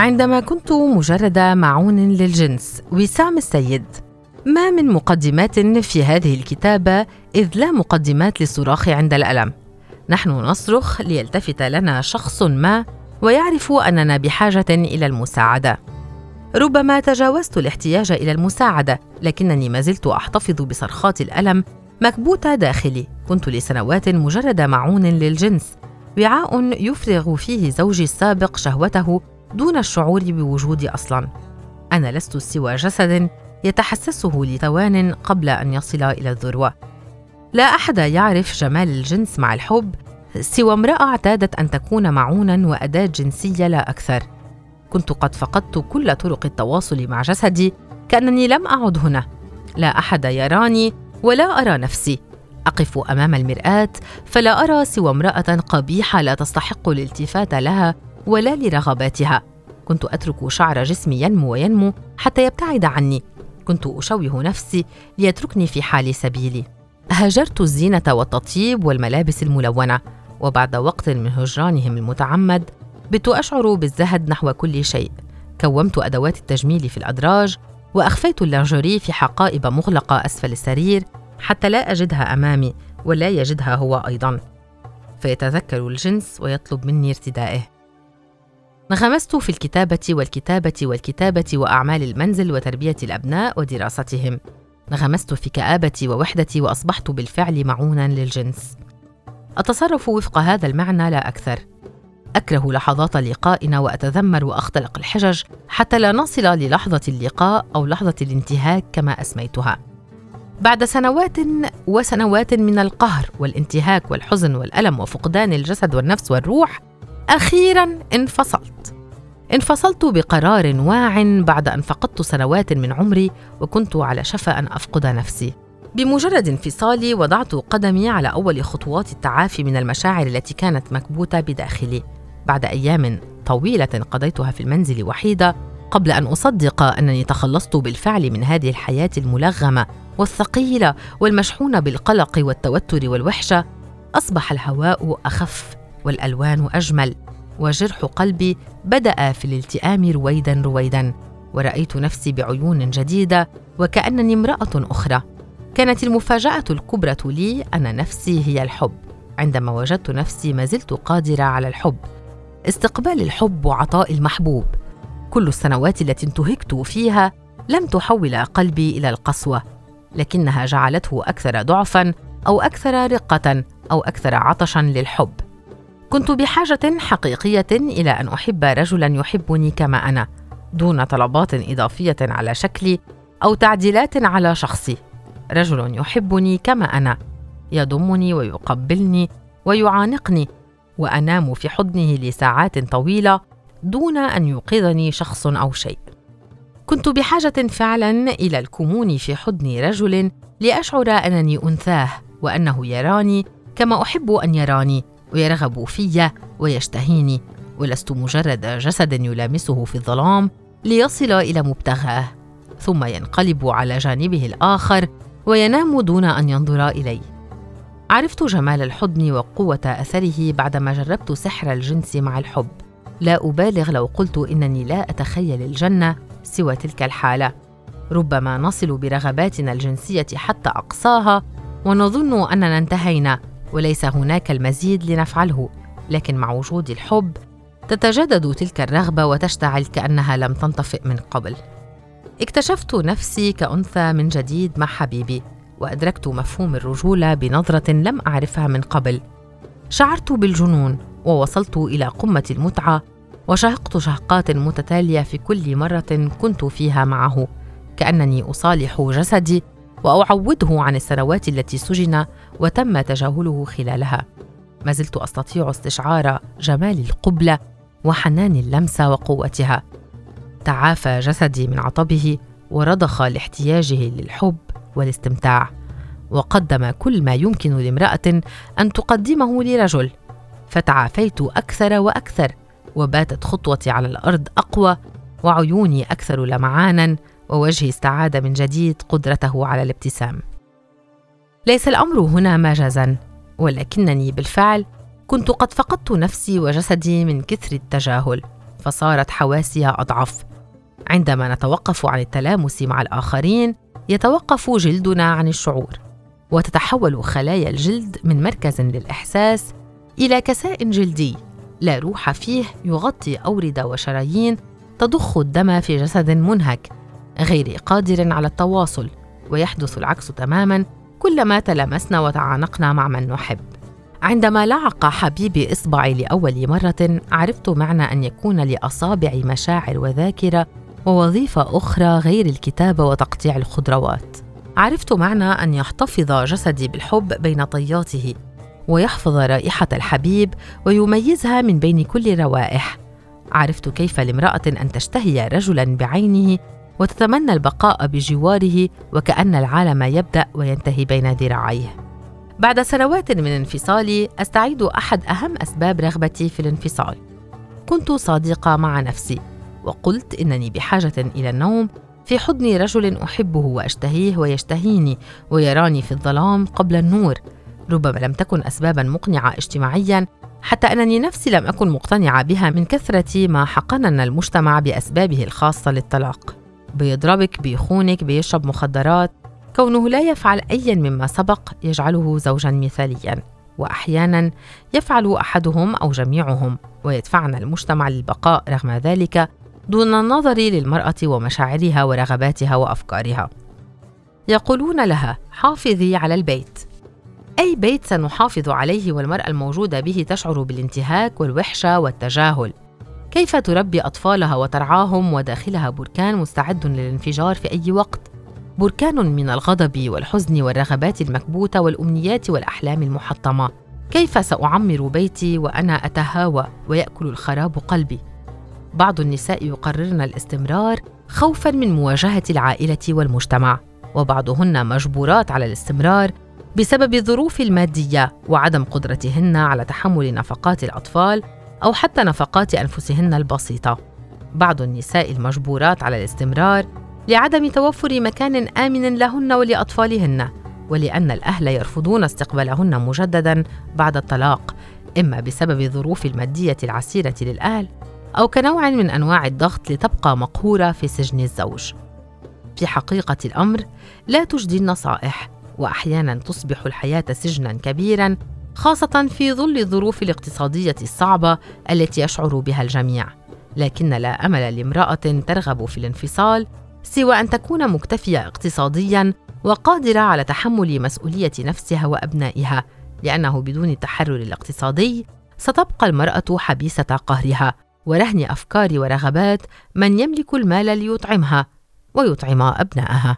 عندما كنت مجرد معون للجنس وسام السيد. ما من مقدمات في هذه الكتابة إذ لا مقدمات للصراخ عند الألم. نحن نصرخ ليلتفت لنا شخص ما ويعرف أننا بحاجة إلى المساعدة. ربما تجاوزت الاحتياج إلى المساعدة لكنني ما زلت أحتفظ بصرخات الألم مكبوتة داخلي. كنت لسنوات مجرد معون للجنس. وعاء يفرغ فيه زوجي السابق شهوته دون الشعور بوجودي أصلا. أنا لست سوى جسد يتحسسه لثوان قبل أن يصل إلى الذروة. لا أحد يعرف جمال الجنس مع الحب سوى امرأة اعتادت أن تكون معونا وأداة جنسية لا أكثر. كنت قد فقدت كل طرق التواصل مع جسدي كأنني لم أعد هنا. لا أحد يراني ولا أرى نفسي. أقف أمام المرآة فلا أرى سوى امرأة قبيحة لا تستحق الالتفات لها. ولا لرغباتها. كنت أترك شعر جسمي ينمو وينمو حتى يبتعد عني. كنت أشوه نفسي ليتركني في حال سبيلي. هاجرت الزينة والتطيب والملابس الملونة وبعد وقت من هجرانهم المتعمد بت أشعر بالزهد نحو كل شيء. كومت أدوات التجميل في الأدراج وأخفيت اللانجوري في حقائب مغلقة أسفل السرير حتى لا أجدها أمامي ولا يجدها هو أيضا. فيتذكر الجنس ويطلب مني ارتدائه. انغمست في الكتابة والكتابة والكتابة وأعمال المنزل وتربية الأبناء ودراستهم. انغمست في كآبتي ووحدتي وأصبحت بالفعل معونا للجنس. أتصرف وفق هذا المعنى لا أكثر. أكره لحظات لقائنا وأتذمر وأختلق الحجج حتى لا نصل للحظة اللقاء أو لحظة الانتهاك كما أسميتها. بعد سنوات وسنوات من القهر والانتهاك والحزن والألم وفقدان الجسد والنفس والروح أخيرا انفصلت. انفصلت بقرار واع بعد أن فقدت سنوات من عمري وكنت على شفا أن أفقد نفسي. بمجرد انفصالي وضعت قدمي على أول خطوات التعافي من المشاعر التي كانت مكبوتة بداخلي. بعد أيام طويلة قضيتها في المنزل وحيدة قبل أن أصدق أنني تخلصت بالفعل من هذه الحياة الملغمة والثقيلة والمشحونة بالقلق والتوتر والوحشة أصبح الهواء أخف. والألوان أجمل وجرح قلبي بدأ في الالتئام رويدا رويدا ورأيت نفسي بعيون جديدة وكأنني امرأة أخرى. كانت المفاجأة الكبرى لي أن نفسي هي الحب. عندما وجدت نفسي ما زلت قادرة على الحب. استقبال الحب وعطاء المحبوب. كل السنوات التي انتهكت فيها لم تحول قلبي إلى القسوة لكنها جعلته أكثر ضعفا أو أكثر رقة أو أكثر عطشا للحب. كنت بحاجة حقيقية إلى أن أحب رجلا يحبني كما أنا دون طلبات إضافية على شكلي أو تعديلات على شخصي. رجل يحبني كما أنا يضمني ويقبلني ويعانقني وأنام في حضنه لساعات طويلة دون أن يوقظني شخص أو شيء. كنت بحاجة فعلا إلى الكمون في حضن رجل لأشعر أنني أنثاه وأنه يراني كما أحب أن يراني. ويرغب في ويشتهيني ولست مجرد جسد يلامسه في الظلام ليصل إلى مبتغاه ثم ينقلب على جانبه الآخر وينام دون أن ينظر الي عرفت جمال الحضن وقوة أثره بعدما جربت سحر الجنس مع الحب. لا أبالغ لو قلت إنني لا أتخيل الجنة سوى تلك الحالة. ربما نصل برغباتنا الجنسية حتى أقصاها ونظن أننا انتهينا. وليس هناك المزيد لنفعله لكن مع وجود الحب تتجدد تلك الرغبة وتشتعل كأنها لم تنطفئ من قبل. اكتشفت نفسي كأنثى من جديد مع حبيبي وأدركت مفهوم الرجولة بنظرة لم أعرفها من قبل. شعرت بالجنون ووصلت إلى قمة المتعة وشهقت شهقات متتالية في كل مرة كنت فيها معه كأنني أصالح جسدي وأعوده عن السنوات التي سجن وتم تجاهله خلالها. ما زلت أستطيع استشعار جمال القبلة وحنان اللمسه وقوتها. تعافى جسدي من عطبه ورضخ لاحتياجه للحب والاستمتاع. وقدم كل ما يمكن لامرأة أن تقدمه لرجل. فتعافيت أكثر وأكثر وباتت خطوتي على الأرض أقوى وعيوني أكثر لمعانا ووجهي استعاد من جديد قدرته على الابتسام. ليس الأمر هنا مجازا ولكنني بالفعل كنت قد فقدت نفسي وجسدي من كثر التجاهل فصارت حواسها أضعف. عندما نتوقف عن التلامس مع الآخرين يتوقف جلدنا عن الشعور وتتحول خلايا الجلد من مركز للإحساس إلى كساء جلدي لا روح فيه يغطي أوردة وشرايين تضخ الدم في جسد منهك. غير قادر على التواصل ويحدث العكس تماما كلما تلامسنا وتعانقنا مع من نحب. عندما لعق حبيبي إصبعي لأول مرة عرفت معنى أن يكون لاصابعي مشاعر وذاكرة ووظيفة أخرى غير الكتابه وتقطيع الخضروات. عرفت معنى أن يحتفظ جسدي بالحب بين طياته ويحفظ رائحة الحبيب ويميزها من بين كل الروائح عرفت كيف لامرأة أن تشتهي رجلا بعينه وتتمنى البقاء بجواره وكأن العالم يبدأ وينتهي بين ذراعيه بعد سنوات من انفصالي أستعيد أحد أهم أسباب رغبتي في الانفصال. كنت صادقة مع نفسي وقلت إنني بحاجة إلى النوم في حضن رجل أحبه وأشتهيه ويشتهيني ويراني في الظلام قبل النور. ربما لم تكن اسبابا مقنعة اجتماعيا حتى أنني نفسي لم أكن مقتنعة بها من كثرة ما حقننا المجتمع بأسبابه الخاصة للطلاق. بيضربك بيخونك بيشرب مخدرات. كونه لا يفعل ايا مما سبق يجعله زوجا مثاليا. واحيانا يفعل أحدهم أو جميعهم ويدفعنا المجتمع للبقاء رغم ذلك دون النظر للمرأة ومشاعرها ورغباتها وأفكارها. يقولون لها حافظي على البيت. أي بيت سنحافظ عليه والمرأة الموجودة به تشعر بالانتهاك والوحشة والتجاهل. كيف تربي أطفالها وترعاهم وداخلها بركان مستعد للانفجار في أي وقت؟ بركان من الغضب والحزن والرغبات المكبوتة والأمنيات والأحلام المحطمة. كيف سأعمر بيتي وأنا أتهاوى ويأكل الخراب قلبي؟ بعض النساء يقررن الاستمرار خوفا من مواجهة العائلة والمجتمع وبعضهن مجبورات على الاستمرار بسبب الظروف المادية وعدم قدرتهن على تحمل نفقات الأطفال أو حتى نفقات أنفسهن البسيطة. بعض النساء المجبورات على الاستمرار لعدم توفر مكان آمن لهن ولأطفالهن ولأن الأهل يرفضون استقبالهن مجددا بعد الطلاق إما بسبب الظروف المادية العسيرة للأهل أو كنوع من أنواع الضغط لتبقى مقهورة في سجن الزوج. في حقيقة الأمر لا تجدي النصائح واحيانا تصبح الحياة سجنا كبيرا خاصة في ظل الظروف الاقتصادية الصعبة التي يشعر بها الجميع. لكن لا أمل لامرأة ترغب في الانفصال سوى أن تكون مكتفية اقتصاديا وقادرة على تحمل مسؤولية نفسها وأبنائها لأنه بدون التحرر الاقتصادي ستبقى المرأة حبيسة قهرها ورهن أفكار ورغبات من يملك المال ليطعمها ويطعم أبنائها.